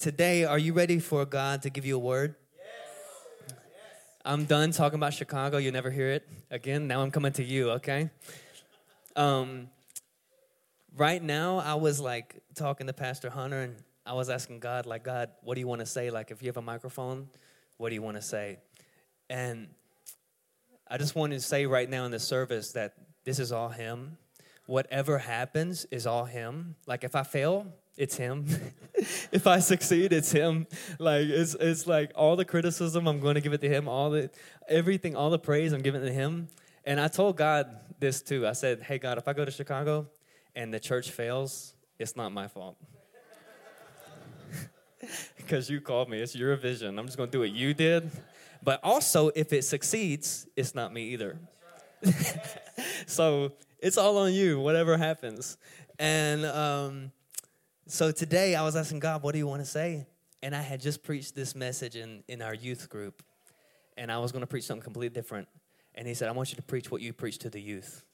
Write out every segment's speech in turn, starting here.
Today, are you ready for God to give you a word? Yes. I'm done talking about Chicago. You never hear it again. Now I'm coming to you, okay? Um, right now, I was like talking to Pastor Hunter, and I was asking God, like, God, what do you want to say? Like, if you have a microphone, what do you want to say? And I just wanted to say right now in the service that this is all Him. Whatever happens is all Him. Like, if I fail, it's him. if I succeed, it's him. Like it's it's like all the criticism I'm going to give it to him. All the everything, all the praise I'm giving to him. And I told God this too. I said, "Hey God, if I go to Chicago and the church fails, it's not my fault." Because you called me. It's your vision. I'm just going to do what you did. But also, if it succeeds, it's not me either. so it's all on you, whatever happens. And um, so today I was asking God, what do you want to say? And I had just preached this message in, in our youth group. And I was going to preach something completely different. And he said, I want you to preach what you preach to the youth.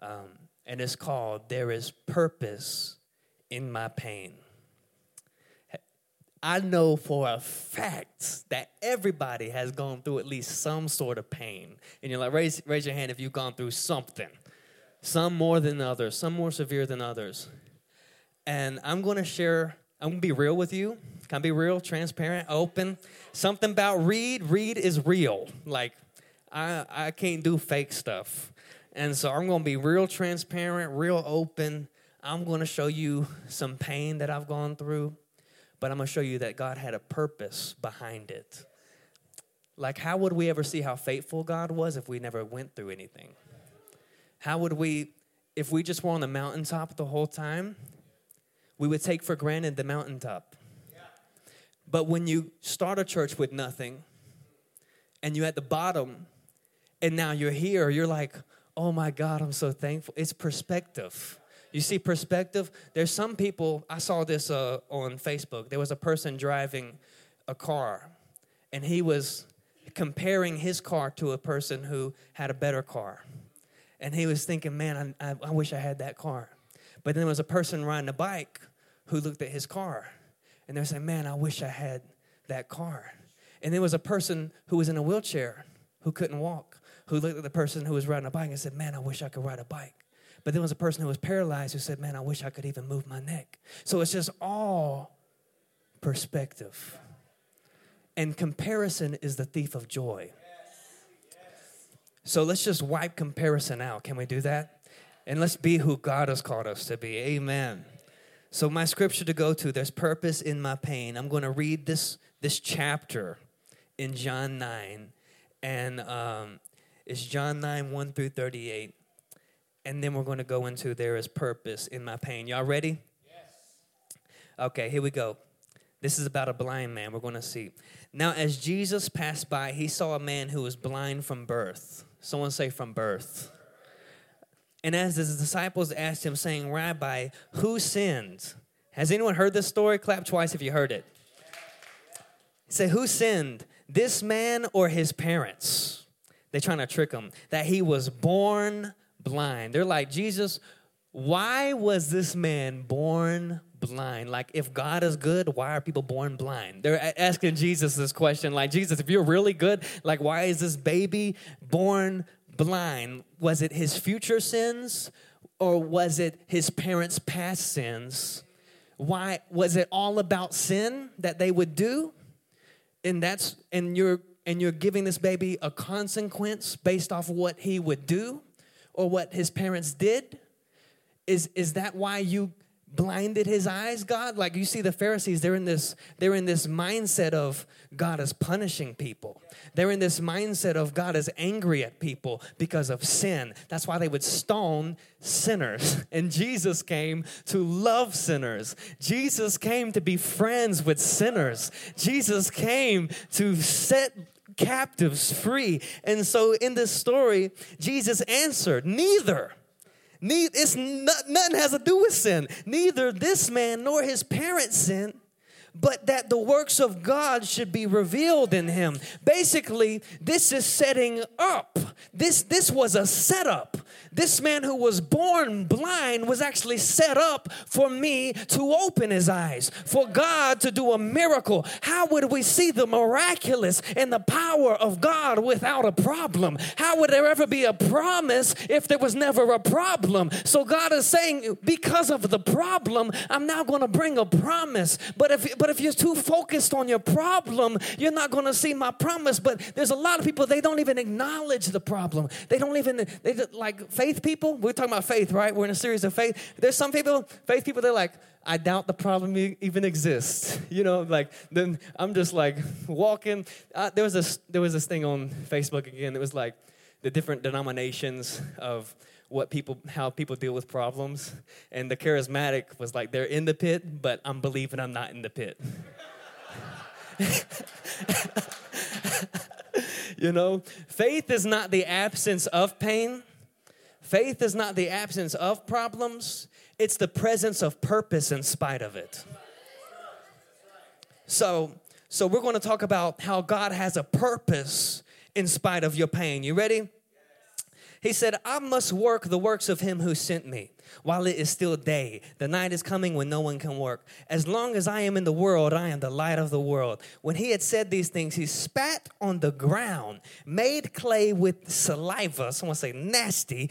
Um, and it's called There is Purpose in My Pain. I know for a fact that everybody has gone through at least some sort of pain. And you're like, raise, raise your hand if you've gone through something. Some more than others, some more severe than others and I'm going to share, I'm going to be real with you. Can I be real, transparent, open? Something about Reed, Reed is real. Like, I, I can't do fake stuff. And so I'm going to be real transparent, real open. I'm going to show you some pain that I've gone through, but I'm going to show you that God had a purpose behind it. Like, how would we ever see how faithful God was if we never went through anything? How would we, if we just were on the mountaintop the whole time we would take for granted the mountaintop. But when you start a church with nothing and you're at the bottom and now you're here, you're like, oh my God, I'm so thankful. It's perspective. You see, perspective. There's some people, I saw this uh, on Facebook. There was a person driving a car and he was comparing his car to a person who had a better car. And he was thinking, man, I, I, I wish I had that car. But then there was a person riding a bike who looked at his car and they're saying, Man, I wish I had that car. And there was a person who was in a wheelchair who couldn't walk, who looked at the person who was riding a bike and said, Man, I wish I could ride a bike. But there was a person who was paralyzed who said, Man, I wish I could even move my neck. So it's just all perspective. And comparison is the thief of joy. So let's just wipe comparison out. Can we do that? And let's be who God has called us to be. Amen. So my scripture to go to, there's purpose in my pain. I'm going to read this this chapter in John 9, and um, it's John 9, 1 through 38. And then we're going to go into there is purpose in my pain. Y'all ready? Yes. Okay, here we go. This is about a blind man. We're going to see. Now, as Jesus passed by, he saw a man who was blind from birth. Someone say from birth. And as his disciples asked him, saying, Rabbi, who sinned? Has anyone heard this story? Clap twice if you heard it. Say, who sinned? This man or his parents? They're trying to trick him. That he was born blind. They're like, Jesus, why was this man born blind? Like, if God is good, why are people born blind? They're asking Jesus this question. Like, Jesus, if you're really good, like, why is this baby born blind? Was it his future sins or was it his parents' past sins? Why was it all about sin that they would do? And that's and you're and you're giving this baby a consequence based off what he would do or what his parents did? Is is that why you blinded his eyes god? Like you see the pharisees they're in this they're in this mindset of god is punishing people. They're in this mindset of god is angry at people because of sin. That's why they would stone sinners. And jesus came to love sinners. Jesus came to be friends with sinners. Jesus came to set captives free. And so in this story jesus answered neither it's not, nothing has to do with sin. Neither this man nor his parents sinned, but that the works of God should be revealed in him. Basically, this is setting up. This, this was a setup. This man who was born blind was actually set up for me to open his eyes, for God to do a miracle. How would we see the miraculous and the power of God without a problem? How would there ever be a promise if there was never a problem? So God is saying, because of the problem, I'm now going to bring a promise. But if but if you're too focused on your problem, you're not going to see my promise. But there's a lot of people they don't even acknowledge the problem. They don't even they like faith people. We're talking about faith, right? We're in a series of faith. There's some people, faith people. They're like, I doubt the problem even exists. You know, like then I'm just like walking. Uh, there was this there was this thing on Facebook again. It was like the different denominations of what people how people deal with problems and the charismatic was like they're in the pit but i'm believing i'm not in the pit you know faith is not the absence of pain faith is not the absence of problems it's the presence of purpose in spite of it. So so we're going to talk about how god has a purpose in spite of your pain. You ready he said, I must work the works of him who sent me while it is still day. The night is coming when no one can work. As long as I am in the world, I am the light of the world. When he had said these things, he spat on the ground, made clay with saliva, someone say nasty,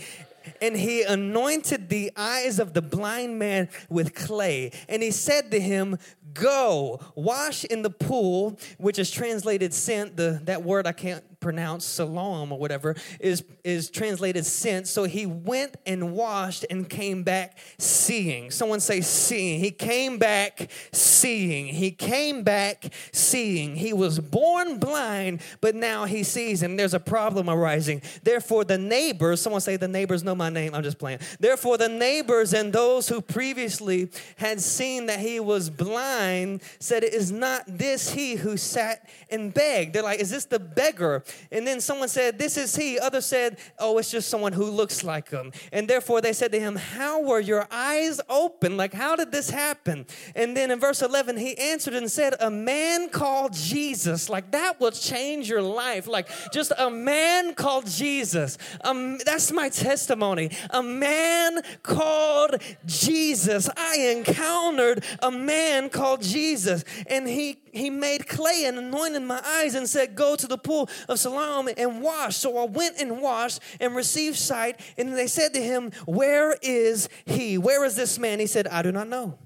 and he anointed the eyes of the blind man with clay. And he said to him, Go, wash in the pool, which is translated sent. The, that word I can't pronounce, Siloam or whatever, is, is translated sent. So he went and washed and came back seeing. Someone say, seeing. He came back seeing. He came back seeing. He was born blind, but now he sees, and there's a problem arising. Therefore, the neighbors, someone say, the neighbors know my name. I'm just playing. Therefore, the neighbors and those who previously had seen that he was blind said, It is not this he who sat and begged. They're like, Is this the beggar? And then someone said, This is he. Others said, Oh, it's just someone who looks like him. And therefore they said to him, How were your eyes open? Like, how did this happen? And then in verse 11, he answered and said, A man called Jesus. Like, that will change your life. Like, just a man called Jesus. Um, that's my testimony. A man called Jesus. I encountered a man called Jesus. And he, he made clay and anointed my eyes and said, Go to the pool of Siloam and wash. So I went and washed and received sight. And they said to him, Where is he? Where is this man? He said, I do not know.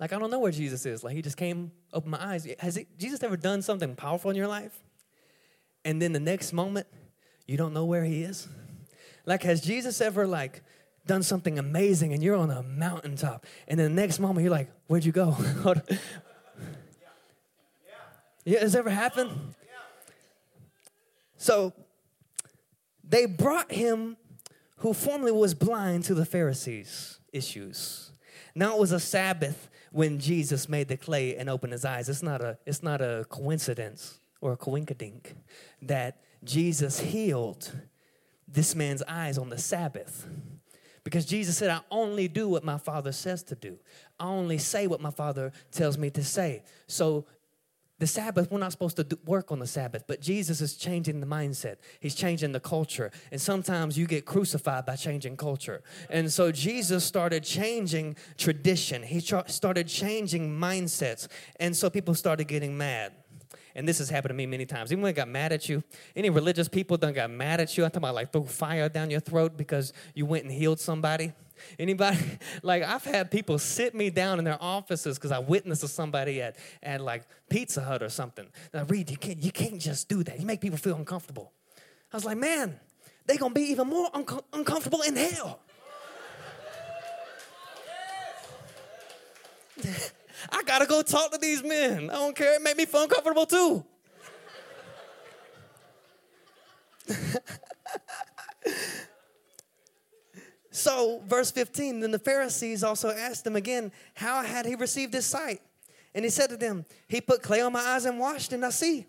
Like, I don't know where Jesus is. Like, he just came, opened my eyes. Has he, Jesus ever done something powerful in your life? And then the next moment, you don't know where he is? Like, has Jesus ever, like, done something amazing and you're on a mountaintop. And then the next moment you're like where'd you go? Yeah has ever happened? So they brought him who formerly was blind to the pharisees issues. Now it was a sabbath when jesus made the clay and opened his eyes. It's not a it's not a coincidence or a coinkadink that jesus healed this man's eyes on the sabbath because Jesus said, I only do what my Father says to do. I only say what my Father tells me to say. So the Sabbath, we're not supposed to do, work on the Sabbath, but Jesus is changing the mindset. He's changing the culture. And sometimes you get crucified by changing culture. And so Jesus started changing tradition, he tra- started changing mindsets. And so people started getting mad and this has happened to me many times. Even when I got mad at you, any religious people done got mad at you. I'm talking about like throw fire down your throat because you went and healed somebody. Anybody? Like I've had people sit me down in their offices because I witnessed to somebody at, at like Pizza Hut or something. Now, Reed, you can't, you can't just do that. You make people feel uncomfortable. I was like, man, they're gonna be even more un- uncomfortable in hell. I gotta go talk to these men. I don't care. It made me feel uncomfortable too. so, verse 15 then the Pharisees also asked him again, How had he received his sight? And he said to them, He put clay on my eyes and washed, and I see.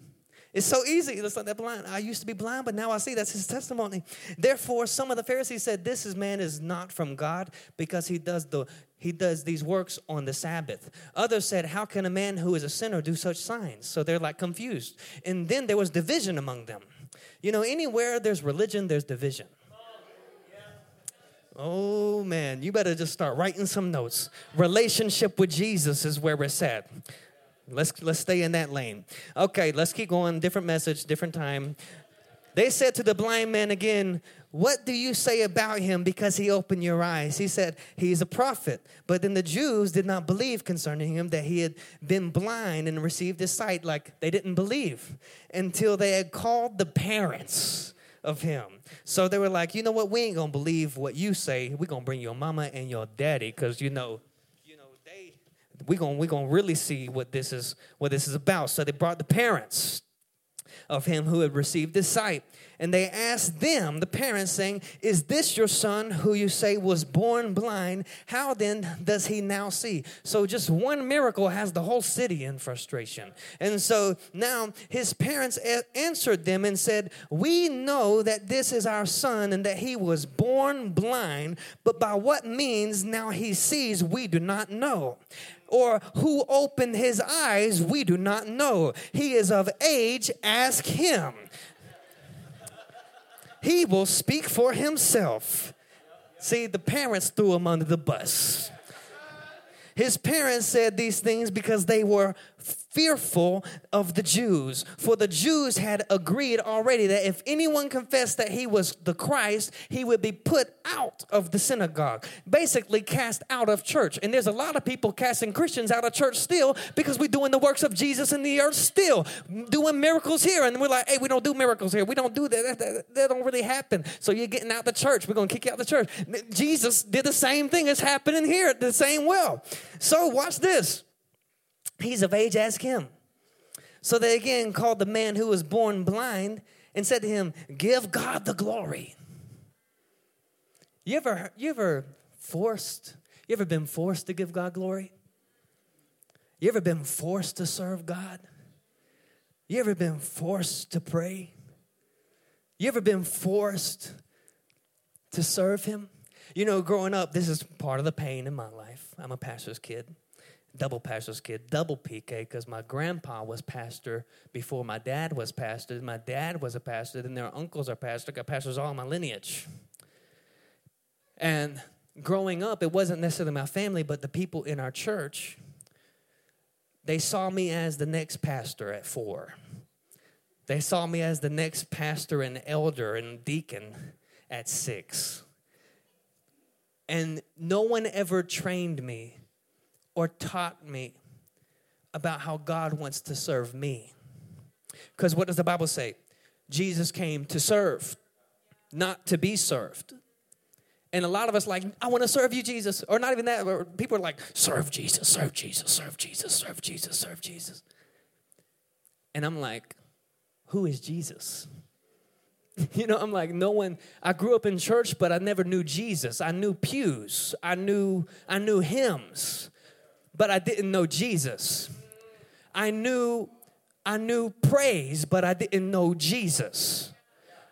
It's so easy. It's like that blind. I used to be blind, but now I see. That's his testimony. Therefore, some of the Pharisees said, "This is man is not from God because he does the he does these works on the Sabbath." Others said, "How can a man who is a sinner do such signs?" So they're like confused. And then there was division among them. You know, anywhere there's religion, there's division. Oh man, you better just start writing some notes. Relationship with Jesus is where we're at. Let's let's stay in that lane. Okay, let's keep going. Different message, different time. They said to the blind man again, What do you say about him because he opened your eyes? He said, He's a prophet. But then the Jews did not believe concerning him that he had been blind and received his sight, like they didn't believe until they had called the parents of him. So they were like, You know what? We ain't gonna believe what you say. We're gonna bring your mama and your daddy because you know we're going we gonna really see what this is what this is about. So they brought the parents of him who had received his sight and they asked them the parents saying is this your son who you say was born blind how then does he now see so just one miracle has the whole city in frustration and so now his parents answered them and said we know that this is our son and that he was born blind but by what means now he sees we do not know or who opened his eyes, we do not know. He is of age, ask him. He will speak for himself. See, the parents threw him under the bus. His parents said these things because they were fearful of the Jews. For the Jews had agreed already that if anyone confessed that he was the Christ, he would be put out of the synagogue, basically cast out of church. And there's a lot of people casting Christians out of church still because we're doing the works of Jesus in the earth still, doing miracles here. And we're like, hey, we don't do miracles here. We don't do that. That, that, that don't really happen. So you're getting out the church. We're going to kick you out the church. Jesus did the same thing It's happening here the same well. So watch this. He's of age, ask him. So they again called the man who was born blind and said to him, Give God the glory. You ever, you ever forced, you ever been forced to give God glory? You ever been forced to serve God? You ever been forced to pray? You ever been forced to serve Him? You know, growing up, this is part of the pain in my life. I'm a pastor's kid double pastor's kid, double PK, because my grandpa was pastor before my dad was pastor. My dad was a pastor, then their uncles are pastor. Got pastors all in my lineage. And growing up, it wasn't necessarily my family, but the people in our church, they saw me as the next pastor at four. They saw me as the next pastor and elder and deacon at six. And no one ever trained me or taught me about how God wants to serve me. Because what does the Bible say? Jesus came to serve, not to be served. And a lot of us like, I want to serve you, Jesus. Or not even that. People are like, serve Jesus, serve Jesus, serve Jesus, serve Jesus, serve Jesus. And I'm like, who is Jesus? You know, I'm like, no one, I grew up in church, but I never knew Jesus. I knew pews. I knew, I knew hymns but I didn't know Jesus. I knew I knew praise, but I didn't know Jesus.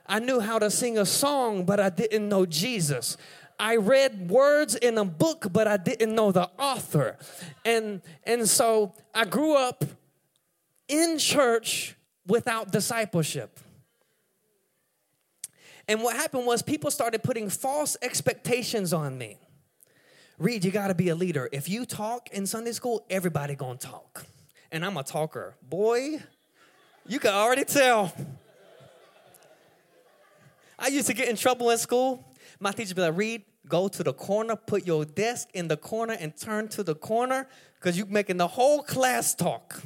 I knew how to sing a song, but I didn't know Jesus. I read words in a book, but I didn't know the author. And and so I grew up in church without discipleship. And what happened was people started putting false expectations on me. Reed, you got to be a leader. If you talk in Sunday school, everybody going to talk. And I'm a talker. Boy, you can already tell. I used to get in trouble in school. My teacher be like, Reed, go to the corner, put your desk in the corner, and turn to the corner because you're making the whole class talk.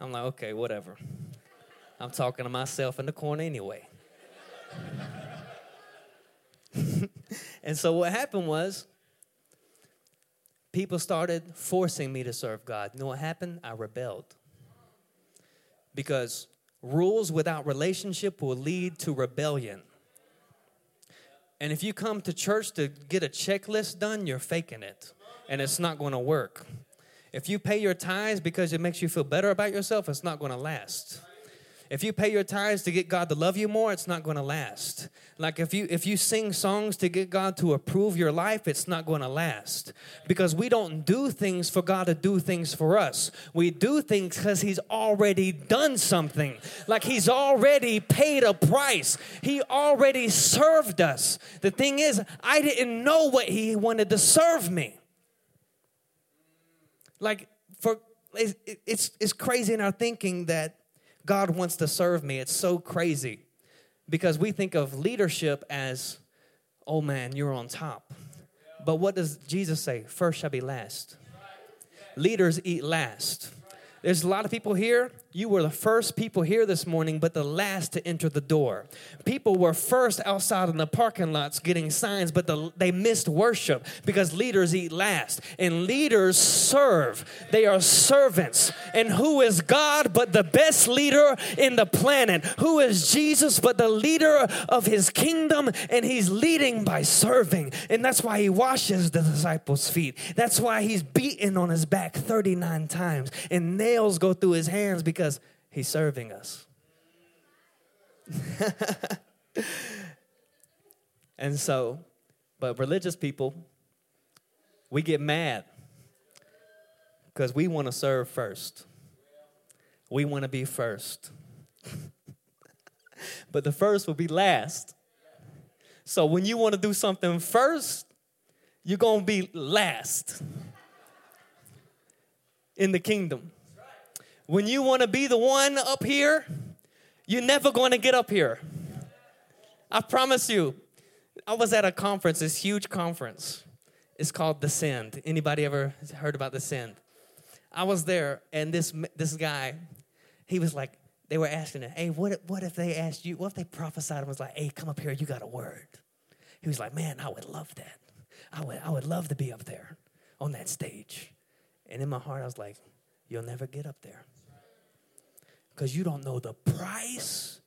I'm like, okay, whatever. I'm talking to myself in the corner anyway. and so what happened was people started forcing me to serve God. You know what happened? I rebelled. Because rules without relationship will lead to rebellion. And if you come to church to get a checklist done, you're faking it. And it's not going to work. If you pay your tithes because it makes you feel better about yourself, it's not going to last. If you pay your tithes to get God to love you more, it's not going to last. Like if you if you sing songs to get God to approve your life, it's not going to last. Because we don't do things for God to do things for us. We do things cuz he's already done something. Like he's already paid a price. He already served us. The thing is, I didn't know what he wanted to serve me. Like for it's it's, it's crazy in our thinking that God wants to serve me. It's so crazy because we think of leadership as, oh man, you're on top. But what does Jesus say? First shall be last. Leaders eat last. There's a lot of people here. You were the first people here this morning, but the last to enter the door. People were first outside in the parking lots getting signs, but the, they missed worship because leaders eat last. And leaders serve, they are servants. And who is God but the best leader in the planet? Who is Jesus but the leader of his kingdom? And he's leading by serving. And that's why he washes the disciples' feet. That's why he's beaten on his back 39 times. And nails nails go through his hands because he's serving us. and so, but religious people, we get mad because we want to serve first. We want to be first. but the first will be last. So when you want to do something first, you're going to be last in the kingdom. When you want to be the one up here, you're never going to get up here. I promise you. I was at a conference, this huge conference. It's called The Send. Anybody ever heard about The Send? I was there, and this this guy, he was like, they were asking him, hey, what, what if they asked you, what if they prophesied and was like, hey, come up here, you got a word? He was like, man, I would love that. I would, I would love to be up there on that stage. And in my heart, I was like, you'll never get up there because you don't know the price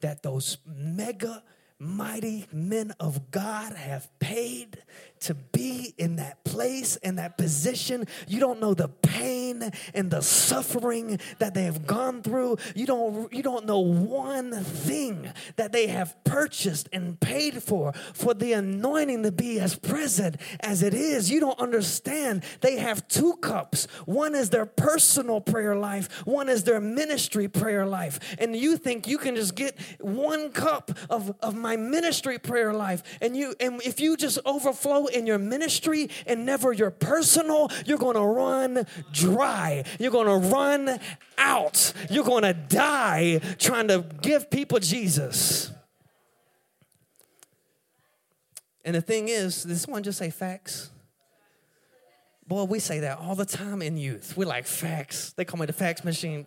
that those mega mighty men of God have paid to be in that place and that position. You don't know the pain and the suffering that they have gone through. You don't you don't know one thing that they have purchased and paid for for the anointing to be as present as it is. You don't understand. They have two cups. One is their personal prayer life, one is their ministry prayer life. And you think you can just get one cup of, of my ministry prayer life and you and if you just overflow in your ministry and never your personal, you're going to run dry. You're going to run out. You're going to die trying to give people Jesus. And the thing is, this one just say facts? Boy, we say that all the time in youth. We're like facts. They call me the fax machine.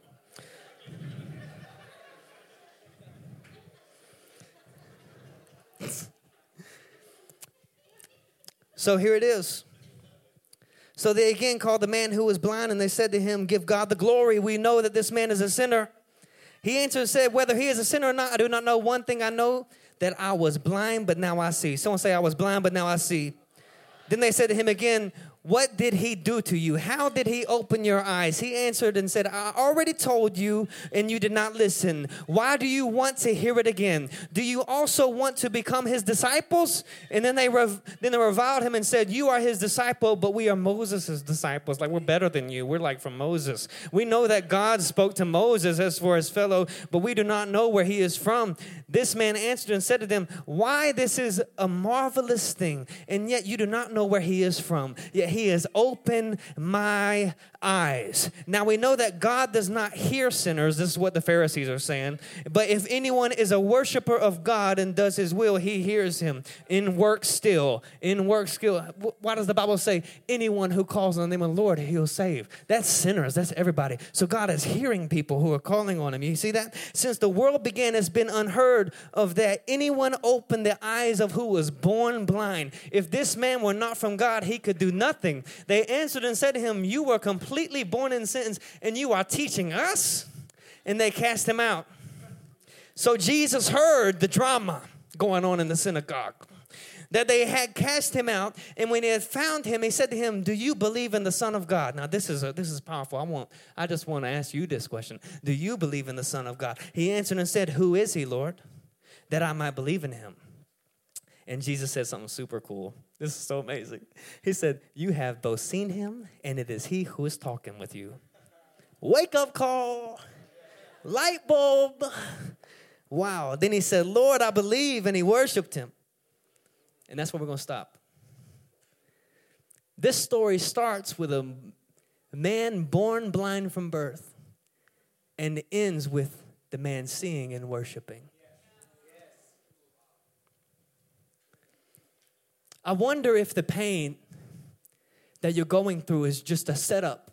So here it is. So they again called the man who was blind and they said to him, Give God the glory. We know that this man is a sinner. He answered and said, Whether he is a sinner or not, I do not know. One thing I know that I was blind, but now I see. Someone say, I was blind, but now I see. Then they said to him again, what did he do to you? How did he open your eyes? He answered and said, I already told you, and you did not listen. Why do you want to hear it again? Do you also want to become his disciples? And then they rev- then they reviled him and said, You are his disciple, but we are Moses' disciples. Like we're better than you. We're like from Moses. We know that God spoke to Moses as for his fellow, but we do not know where he is from. This man answered and said to them, Why this is a marvelous thing, and yet you do not know where he is from. Yet he has opened my eyes. Now we know that God does not hear sinners. This is what the Pharisees are saying. But if anyone is a worshiper of God and does his will, he hears him in work still. In work still. Why does the Bible say anyone who calls on the name of the Lord, he'll save? That's sinners. That's everybody. So God is hearing people who are calling on him. You see that? Since the world began, it's been unheard of that anyone opened the eyes of who was born blind. If this man were not from God, he could do nothing. They answered and said to him, You were completely born in sins, and you are teaching us? And they cast him out. So Jesus heard the drama going on in the synagogue. that they had cast him out. And when they had found him, he said to him, Do you believe in the Son of God? Now, this is, a, this is powerful. I, want, I just want to ask you this question Do you believe in the Son of God? He answered and said, Who is he, Lord? That I might believe in him. And Jesus said something super cool. This is so amazing. He said, You have both seen him, and it is he who is talking with you. Wake up call, light bulb. Wow. Then he said, Lord, I believe. And he worshiped him. And that's where we're going to stop. This story starts with a man born blind from birth and ends with the man seeing and worshiping. I wonder if the pain that you're going through is just a setup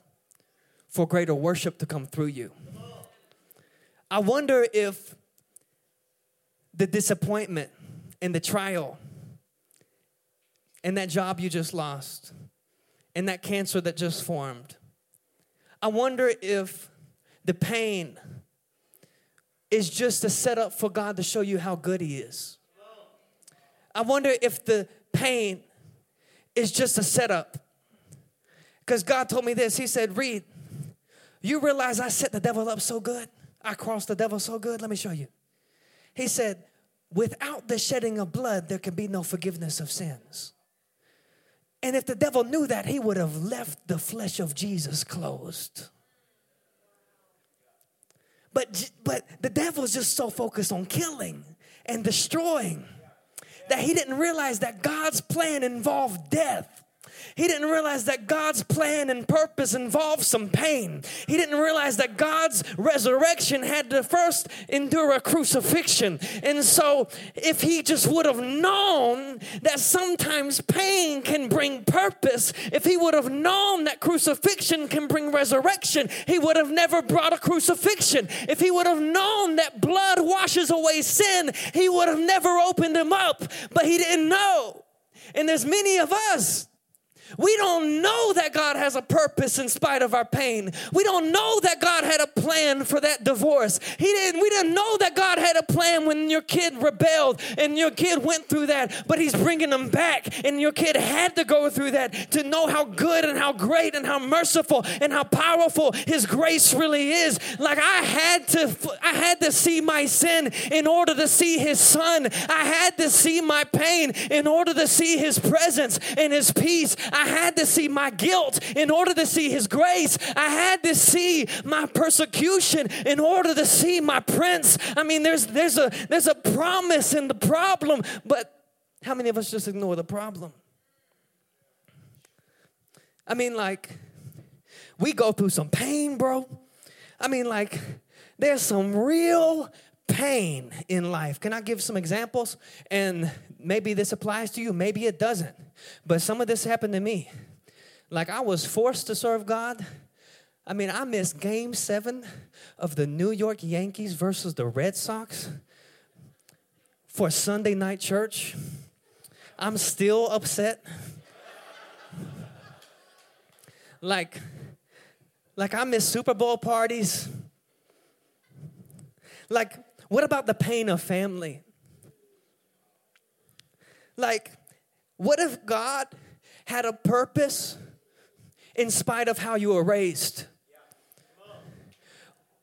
for greater worship to come through you. I wonder if the disappointment and the trial and that job you just lost and that cancer that just formed. I wonder if the pain is just a setup for God to show you how good He is. I wonder if the pain is just a setup. Because God told me this He said, Reed, you realize I set the devil up so good? I crossed the devil so good? Let me show you. He said, without the shedding of blood, there can be no forgiveness of sins. And if the devil knew that, he would have left the flesh of Jesus closed. But, but the devil's just so focused on killing and destroying that he didn't realize that God's plan involved death. He didn't realize that God's plan and purpose involved some pain. He didn't realize that God's resurrection had to first endure a crucifixion. And so, if he just would have known that sometimes pain can bring purpose, if he would have known that crucifixion can bring resurrection, he would have never brought a crucifixion. If he would have known that blood washes away sin, he would have never opened him up. But he didn't know. And there's many of us we don't know that God has a purpose in spite of our pain. We don't know that God had a plan for that divorce. He didn't we didn't know that God had a plan when your kid rebelled and your kid went through that, but he's bringing them back and your kid had to go through that to know how good and how great and how merciful and how powerful his grace really is. Like I had to I had to see my sin in order to see his son. I had to see my pain in order to see his presence and his peace. I had to see my guilt in order to see His grace. I had to see my persecution in order to see my prince. I mean, there's, there's, a, there's a promise in the problem, but how many of us just ignore the problem? I mean, like, we go through some pain, bro. I mean, like, there's some real pain in life. Can I give some examples? And maybe this applies to you, maybe it doesn't. But some of this happened to me. Like I was forced to serve God. I mean, I missed game seven of the New York Yankees versus the Red Sox for Sunday night church. I'm still upset. like, like I miss Super Bowl parties. Like, what about the pain of family? Like, what if God had a purpose in spite of how you were raised?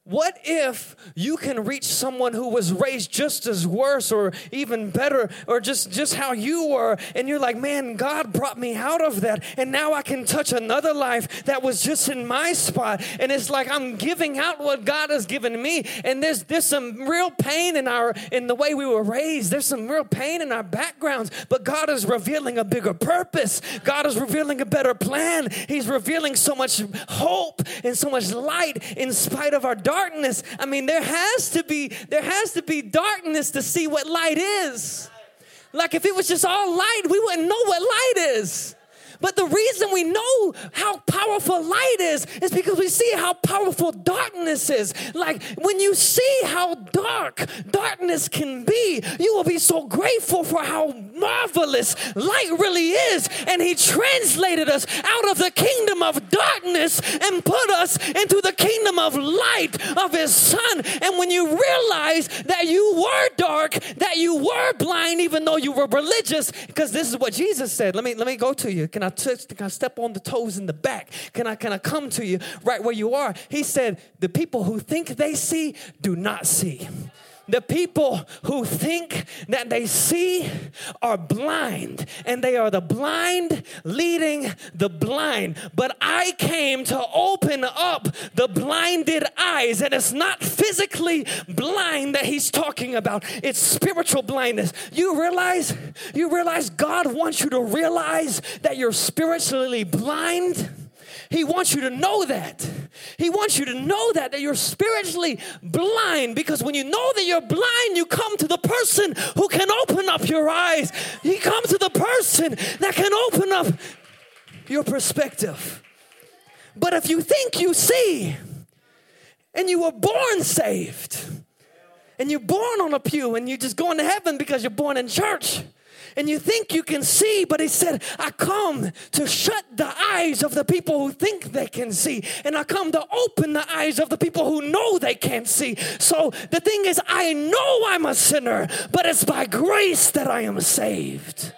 What if you can reach someone who was raised just as worse or even better or just just how you were and you're like, "Man, God brought me out of that and now I can touch another life that was just in my spot." And it's like I'm giving out what God has given me. And there's there's some real pain in our in the way we were raised. There's some real pain in our backgrounds, but God is revealing a bigger purpose. God is revealing a better plan. He's revealing so much hope and so much light in spite of our darkness darkness. I mean, there has to be there has to be darkness to see what light is. Like if it was just all light, we wouldn't know what light is. But the reason we know how powerful light is is because we see how powerful darkness is. Like when you see how dark darkness can be, you will be so grateful for how marvelous light really is. And He translated us out of the kingdom of darkness and put us into the kingdom of light of his son. And when you realize that you were dark, that you were blind, even though you were religious, because this is what Jesus said. Let me let me go to you. Can I touch, can I step on the toes in the back? Can I can I come to you right where you are? He said, the people who think they see do not see. The people who think that they see are blind, and they are the blind leading the blind. But I came to open up the blinded eyes, and it's not physically blind that he's talking about, it's spiritual blindness. You realize, you realize God wants you to realize that you're spiritually blind. He wants you to know that. He wants you to know that, that you're spiritually blind because when you know that you're blind, you come to the person who can open up your eyes. You come to the person that can open up your perspective. But if you think you see and you were born saved and you're born on a pew and you're just going to heaven because you're born in church, and you think you can see, but he said, I come to shut the eyes of the people who think they can see, and I come to open the eyes of the people who know they can't see. So the thing is, I know I'm a sinner, but it's by grace that I am saved.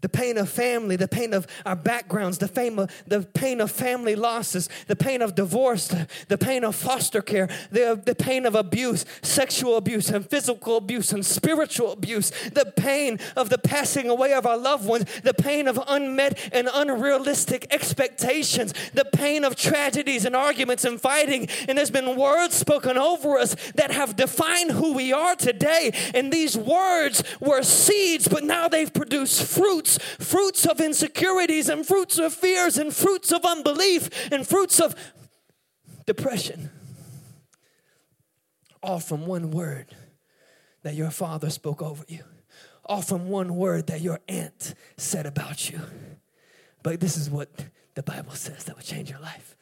The pain of family, the pain of our backgrounds, the pain of, the pain of family losses, the pain of divorce, the, the pain of foster care, the, the pain of abuse, sexual abuse, and physical abuse, and spiritual abuse, the pain of the passing away of our loved ones, the pain of unmet and unrealistic expectations, the pain of tragedies and arguments and fighting. And there's been words spoken over us that have defined who we are today. And these words were seeds, but now they've produced fruits fruits, fruits of insecurities and fruits of fears and fruits of unbelief and fruits of depression. All from one word that your father spoke over you. All from one word that your aunt said about you. But this is what the Bible says that will change your life.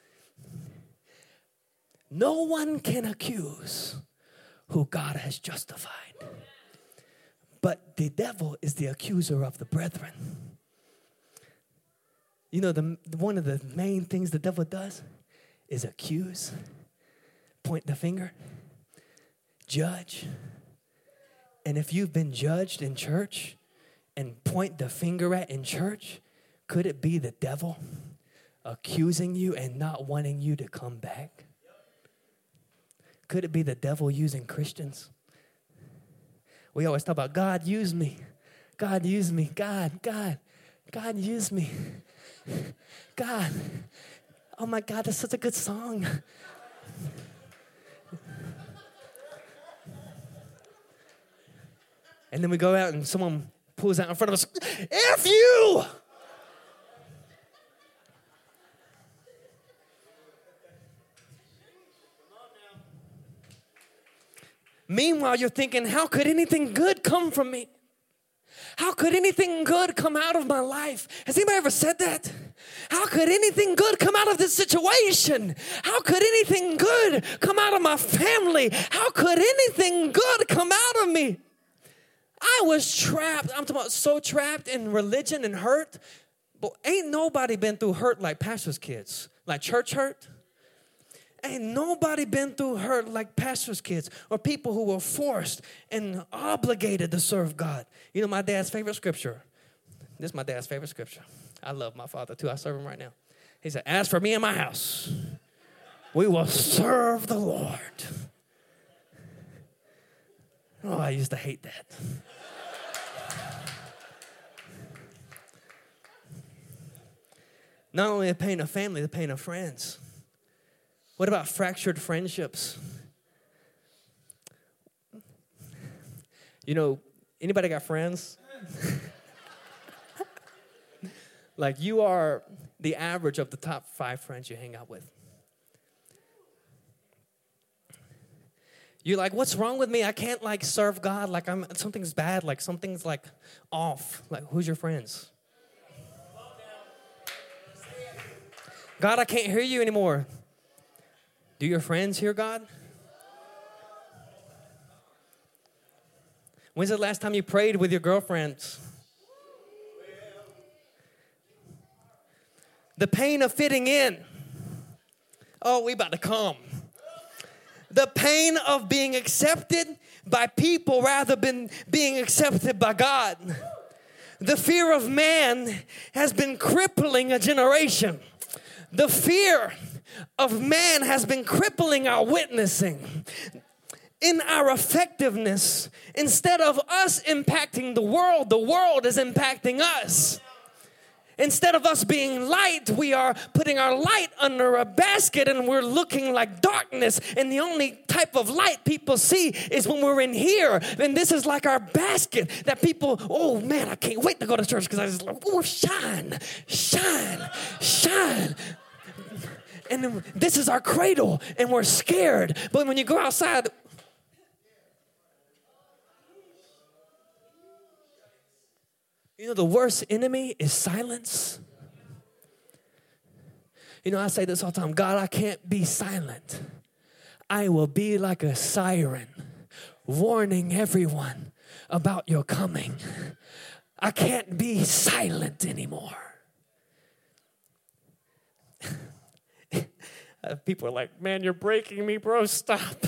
No one can accuse who God has justified. But the devil is the accuser of the brethren. You know, the, one of the main things the devil does is accuse, point the finger, judge. And if you've been judged in church and point the finger at in church, could it be the devil accusing you and not wanting you to come back? Could it be the devil using Christians? We always talk about God, use me. God, use me. God, God, God, use me. God. Oh my God, that's such a good song. And then we go out and someone pulls out in front of us, F you! Meanwhile, you're thinking, how could anything good come from me? How could anything good come out of my life? Has anybody ever said that? How could anything good come out of this situation? How could anything good come out of my family? How could anything good come out of me? I was trapped. I'm talking about so trapped in religion and hurt. But ain't nobody been through hurt like pastor's kids, like church hurt. Ain't nobody been through hurt like pastors' kids or people who were forced and obligated to serve God. You know, my dad's favorite scripture. This is my dad's favorite scripture. I love my father too. I serve him right now. He said, As for me and my house, we will serve the Lord. Oh, I used to hate that. Not only the pain of family, the pain of friends. What about fractured friendships? You know, anybody got friends? like you are the average of the top five friends you hang out with. You're like, what's wrong with me? I can't like serve God. Like I'm something's bad. Like something's like off. Like who's your friends? God, I can't hear you anymore. Do your friends hear God? When's the last time you prayed with your girlfriends? the pain of fitting in. Oh, we about to come. The pain of being accepted by people rather than being accepted by God. The fear of man has been crippling a generation. The fear of man has been crippling our witnessing in our effectiveness. Instead of us impacting the world, the world is impacting us. Instead of us being light, we are putting our light under a basket and we're looking like darkness. And the only type of light people see is when we're in here. And this is like our basket that people, oh man, I can't wait to go to church because I just like, oh, shine, shine, shine. And this is our cradle and we're scared. But when you go outside, You know, the worst enemy is silence. You know, I say this all the time God, I can't be silent. I will be like a siren, warning everyone about your coming. I can't be silent anymore. People are like, man, you're breaking me, bro. Stop.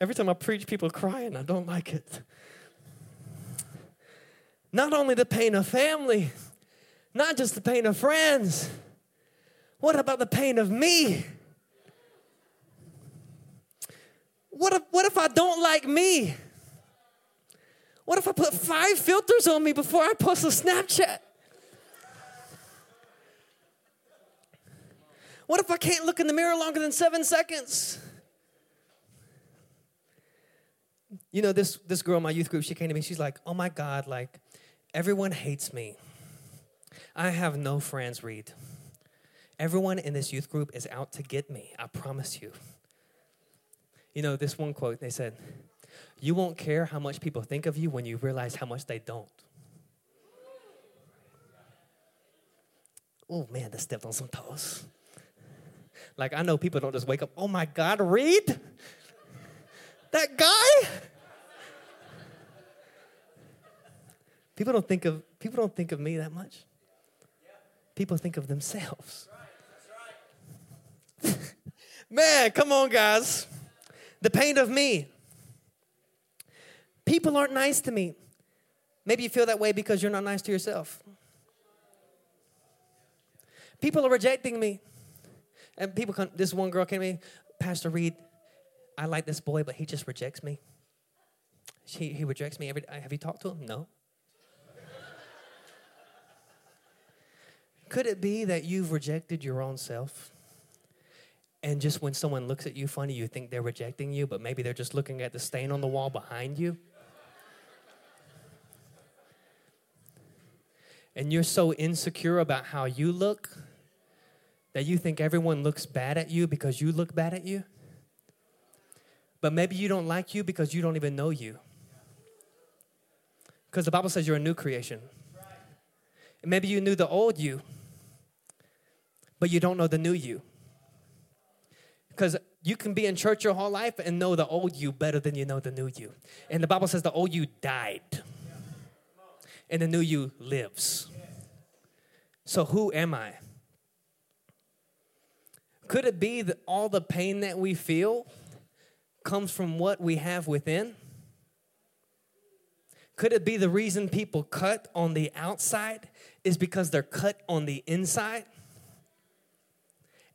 Every time I preach, people are crying. I don't like it. Not only the pain of family, not just the pain of friends. What about the pain of me? What if, what if I don't like me? What if I put five filters on me before I post a Snapchat? What if I can't look in the mirror longer than seven seconds? You know, this, this girl in my youth group, she came to me, she's like, oh my God, like, Everyone hates me. I have no friends, Reed. Everyone in this youth group is out to get me. I promise you. You know, this one quote, they said, You won't care how much people think of you when you realize how much they don't. Oh man, that stepped on some toes. Like, I know people don't just wake up, oh my God, Reed? That guy? People don't think of people don't think of me that much. People think of themselves. Man, come on, guys. The pain of me. People aren't nice to me. Maybe you feel that way because you're not nice to yourself. People are rejecting me. And people come, this one girl came to me, Pastor Reed, I like this boy, but he just rejects me. She, he rejects me every Have you talked to him? No. Could it be that you've rejected your own self? And just when someone looks at you funny, you think they're rejecting you, but maybe they're just looking at the stain on the wall behind you? And you're so insecure about how you look that you think everyone looks bad at you because you look bad at you? But maybe you don't like you because you don't even know you. Because the Bible says you're a new creation. And maybe you knew the old you, but you don't know the new you. Because you can be in church your whole life and know the old you better than you know the new you. And the Bible says the old you died, and the new you lives. So, who am I? Could it be that all the pain that we feel comes from what we have within? Could it be the reason people cut on the outside is because they're cut on the inside?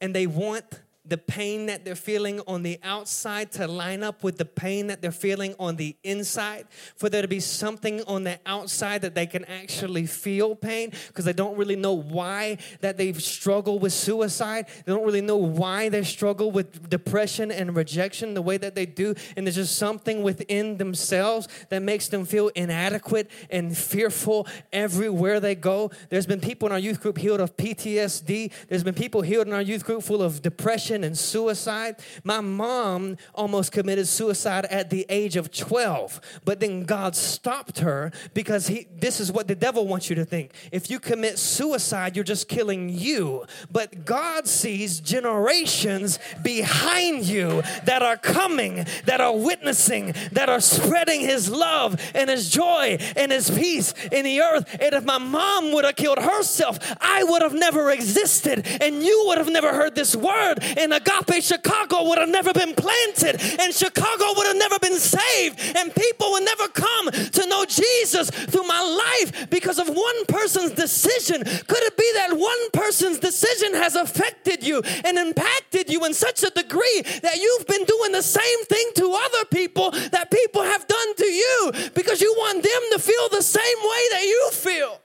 and they want the pain that they're feeling on the outside to line up with the pain that they're feeling on the inside, for there to be something on the outside that they can actually feel pain because they don't really know why that they've struggled with suicide. They don't really know why they struggle with depression and rejection the way that they do. And there's just something within themselves that makes them feel inadequate and fearful everywhere they go. There's been people in our youth group healed of PTSD. There's been people healed in our youth group full of depression depression and suicide. My mom almost committed suicide at the age of 12, but then God stopped her because he this is what the devil wants you to think. If you commit suicide, you're just killing you. But God sees generations behind you that are coming, that are witnessing, that are spreading his love and his joy and his peace in the earth. And if my mom would have killed herself, I would have never existed and you would have never heard this word. And Agape Chicago would have never been planted and Chicago would have never been saved and people would never come to know Jesus through my life because of one person's decision. Could it be that one person's decision has affected you and impacted you in such a degree that you've been doing the same thing to other people that people have done to you because you want them to feel the same way that you feel?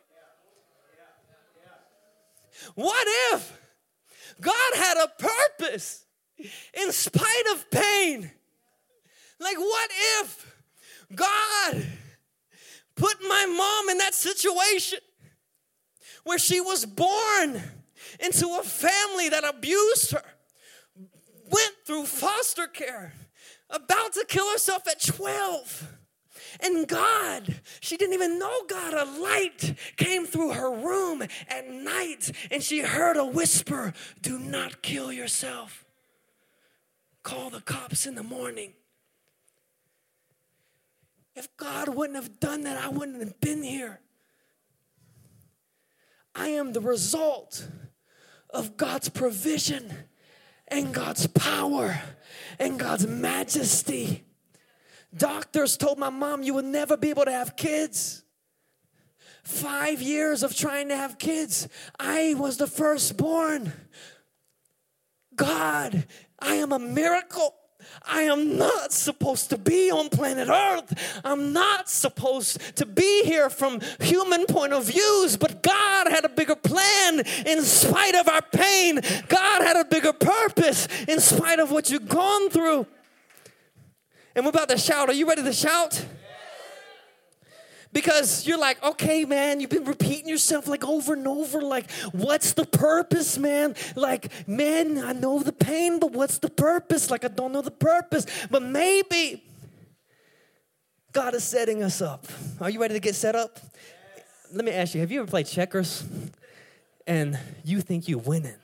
What if God had a purpose in spite of pain? Like, what if God put my mom in that situation where she was born into a family that abused her, went through foster care, about to kill herself at 12? And God, she didn't even know God, a light came through her room at night and she heard a whisper Do not kill yourself. Call the cops in the morning. If God wouldn't have done that, I wouldn't have been here. I am the result of God's provision and God's power and God's majesty. Doctors told my mom you would never be able to have kids. Five years of trying to have kids. I was the firstborn. God, I am a miracle. I am not supposed to be on planet Earth. I'm not supposed to be here from human point of views, but God had a bigger plan in spite of our pain. God had a bigger purpose in spite of what you've gone through. And we're about to shout. Are you ready to shout? Because you're like, okay, man, you've been repeating yourself like over and over. Like, what's the purpose, man? Like, man, I know the pain, but what's the purpose? Like, I don't know the purpose. But maybe God is setting us up. Are you ready to get set up? Yes. Let me ask you have you ever played checkers and you think you're winning?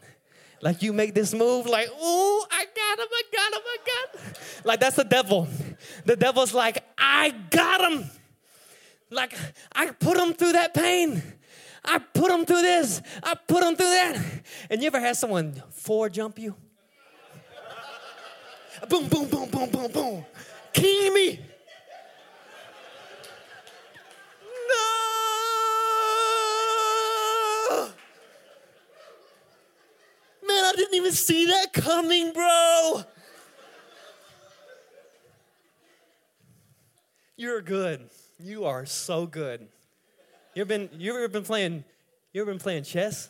Like you make this move, like, ooh, I got him, I got him, I got him. Like that's the devil. The devil's like, I got him. Like I put him through that pain. I put him through this. I put him through that. And you ever had someone four jump you? boom, boom, boom, boom, boom, boom. King me. Man, I didn't even see that coming, bro. You're good. You are so good. You ever been you ever been playing you ever been playing chess?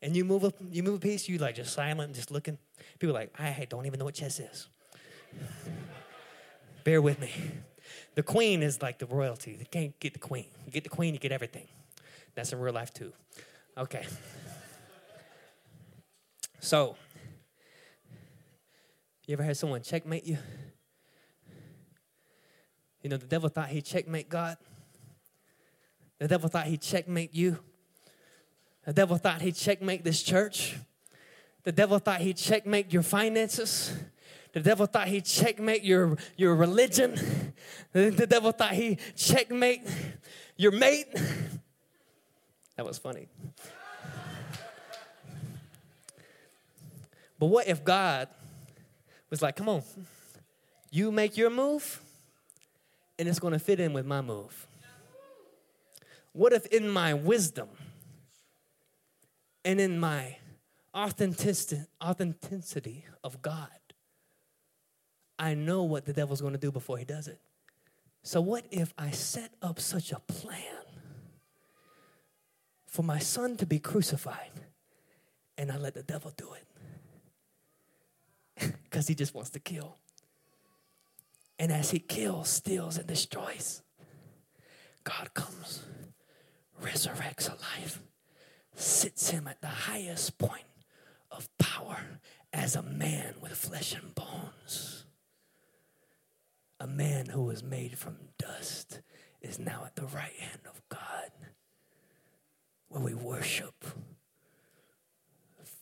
And you move up you move a piece, you like just silent, just looking. People like, I don't even know what chess is. Bear with me. The queen is like the royalty. You can't get the queen. You get the queen, you get everything. That's in real life too. Okay. So, you ever had someone checkmate you? You know, the devil thought he'd checkmate God. The devil thought he'd checkmate you. The devil thought he'd checkmate this church. The devil thought he'd checkmate your finances. The devil thought he'd checkmate your, your religion. The, the devil thought he'd checkmate your mate. That was funny. But what if God was like, come on, you make your move, and it's going to fit in with my move? What if in my wisdom and in my authenticity, of God, I know what the devil's going to do before he does it? So, what if I set up such a plan for my son to be crucified and I let the devil do it? Because he just wants to kill. And as he kills, steals, and destroys, God comes, resurrects a life, sits him at the highest point of power as a man with flesh and bones. A man who was made from dust is now at the right hand of God, where we worship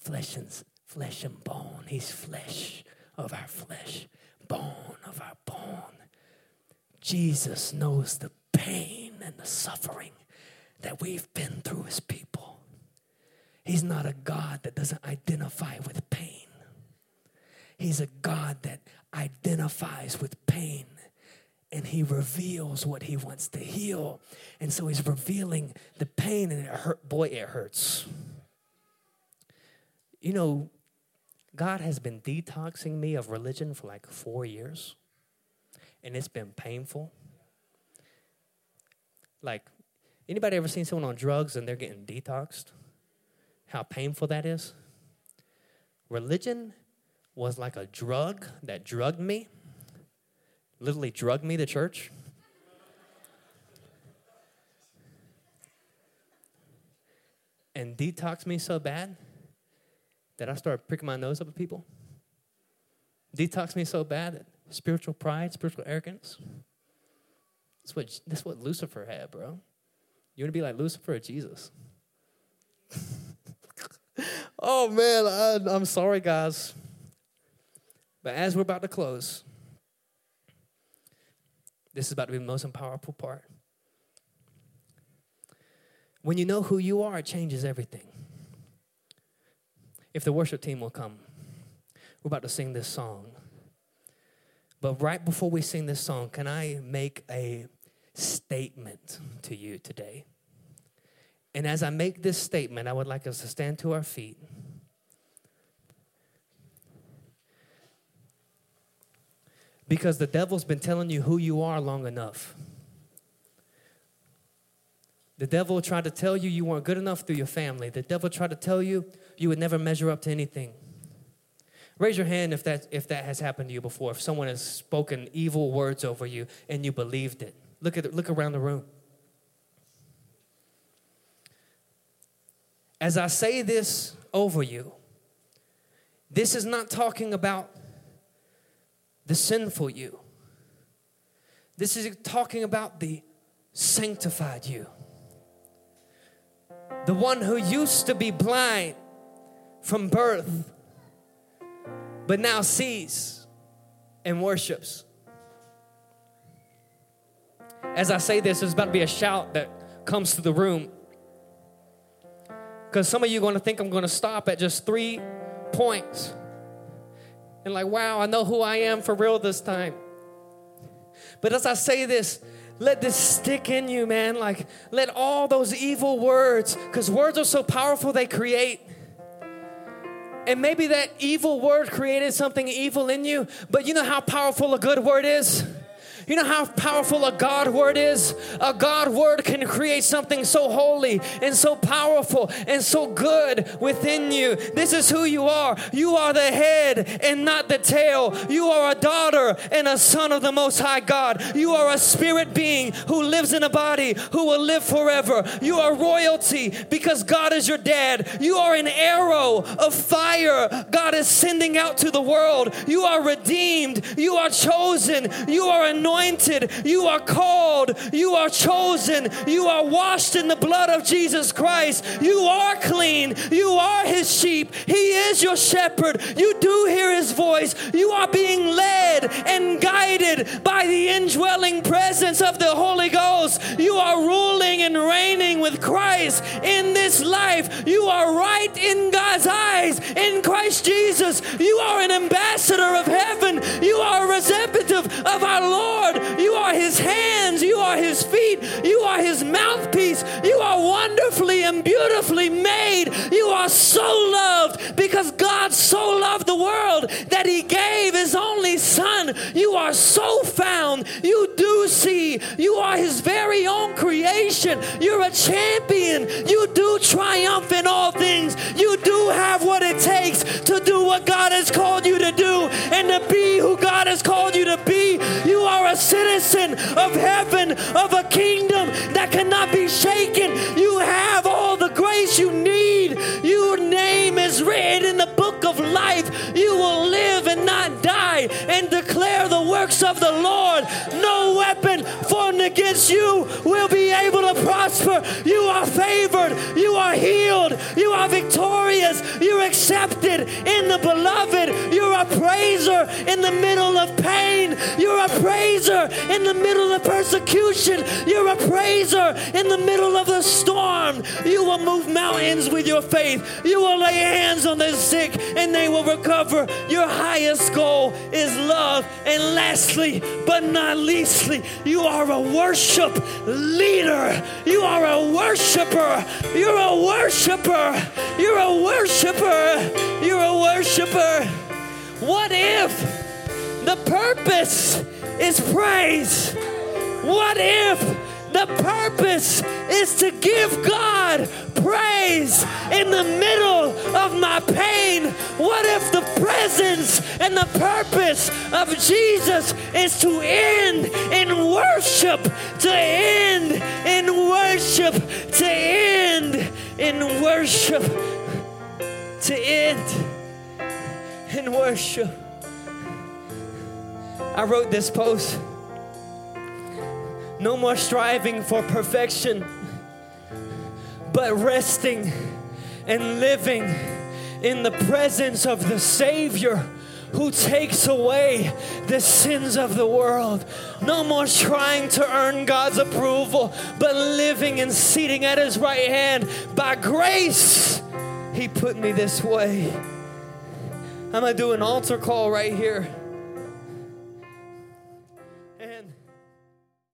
flesh and flesh and bone. He's flesh of our flesh, bone of our bone. Jesus knows the pain and the suffering that we've been through as people. He's not a God that doesn't identify with pain. He's a God that identifies with pain and he reveals what he wants to heal. And so he's revealing the pain and it hurt. Boy, it hurts. You know, God has been detoxing me of religion for like four years, and it's been painful. Like, anybody ever seen someone on drugs and they're getting detoxed? How painful that is? Religion was like a drug that drugged me, literally drugged me to church. and detoxed me so bad that I started pricking my nose up at people. Detox me so bad that spiritual pride, spiritual arrogance. That's what, that's what Lucifer had, bro. You want to be like Lucifer or Jesus? oh, man, I, I'm sorry, guys. But as we're about to close, this is about to be the most powerful part. When you know who you are, it changes everything if the worship team will come. We're about to sing this song. But right before we sing this song, can I make a statement to you today? And as I make this statement, I would like us to stand to our feet. Because the devil's been telling you who you are long enough. The devil tried to tell you you weren't good enough through your family. The devil tried to tell you you would never measure up to anything. Raise your hand if that, if that has happened to you before, if someone has spoken evil words over you and you believed it. Look, at, look around the room. As I say this over you, this is not talking about the sinful you. This is talking about the sanctified you the one who used to be blind from birth, but now sees and worships. As I say this, there's about to be a shout that comes to the room. Because some of you are going to think I'm going to stop at just three points. And like, wow, I know who I am for real this time. But as I say this, let this stick in you, man. Like, let all those evil words, because words are so powerful, they create. And maybe that evil word created something evil in you, but you know how powerful a good word is? You know how powerful a God word is? A God word can create something so holy and so powerful and so good within you. This is who you are. You are the head and not the tail. You are a daughter and a son of the Most High God. You are a spirit being who lives in a body who will live forever. You are royalty because God is your dad. You are an arrow of fire God is sending out to the world. You are redeemed. You are chosen. You are anointed anointed, you are called, you are chosen, you are washed in the blood of Jesus Christ, you are clean, you are his sheep, he is your shepherd, you do hear his voice, you are being led and guided by the indwelling presence of the Holy Ghost, you are ruling and reigning with Christ in this life, you are right in God's eyes in Christ Jesus, you are an ambassador of heaven, you are a representative of our Lord. Lord. You are his hands. You are his feet. You are his mouthpiece. You are wonderfully and beautifully made. You are so loved because God so loved the world that he gave his only son. You are so found. You do see. You are his very own creation. You're a champion. You do triumph in all things. You do have what it takes to do what God has called you to do and to be who God has called you to be. You are a citizen of heaven, of a kingdom that cannot be shaken. You have all the grace you need. Your name is written in the book of life. You will live and not die and declare the works of the Lord. No weapon formed against you will be able to prosper. You are favored. You are healed. You are victorious. You're accepted in the beloved. You're a praiser in the middle of pain. You're a praiser in the middle of persecution. You're a praiser in the middle of the storm. You will move mountains with your faith. You will lay hands on the sick and they will recover. Your highest goal is love. And lastly, but not leastly, you are a worship leader. You are a worshiper. You're a worshiper. You're a worshiper. You're a worshiper. What if the purpose is praise? What if the purpose is to give God praise in the middle of my pain. What if the presence and the purpose of Jesus is to end in worship, to end in worship, to end in worship, to end in worship? I wrote this post. No more striving for perfection, but resting and living in the presence of the Savior who takes away the sins of the world. No more trying to earn God's approval, but living and seating at His right hand. By grace, He put me this way. I'm gonna do an altar call right here.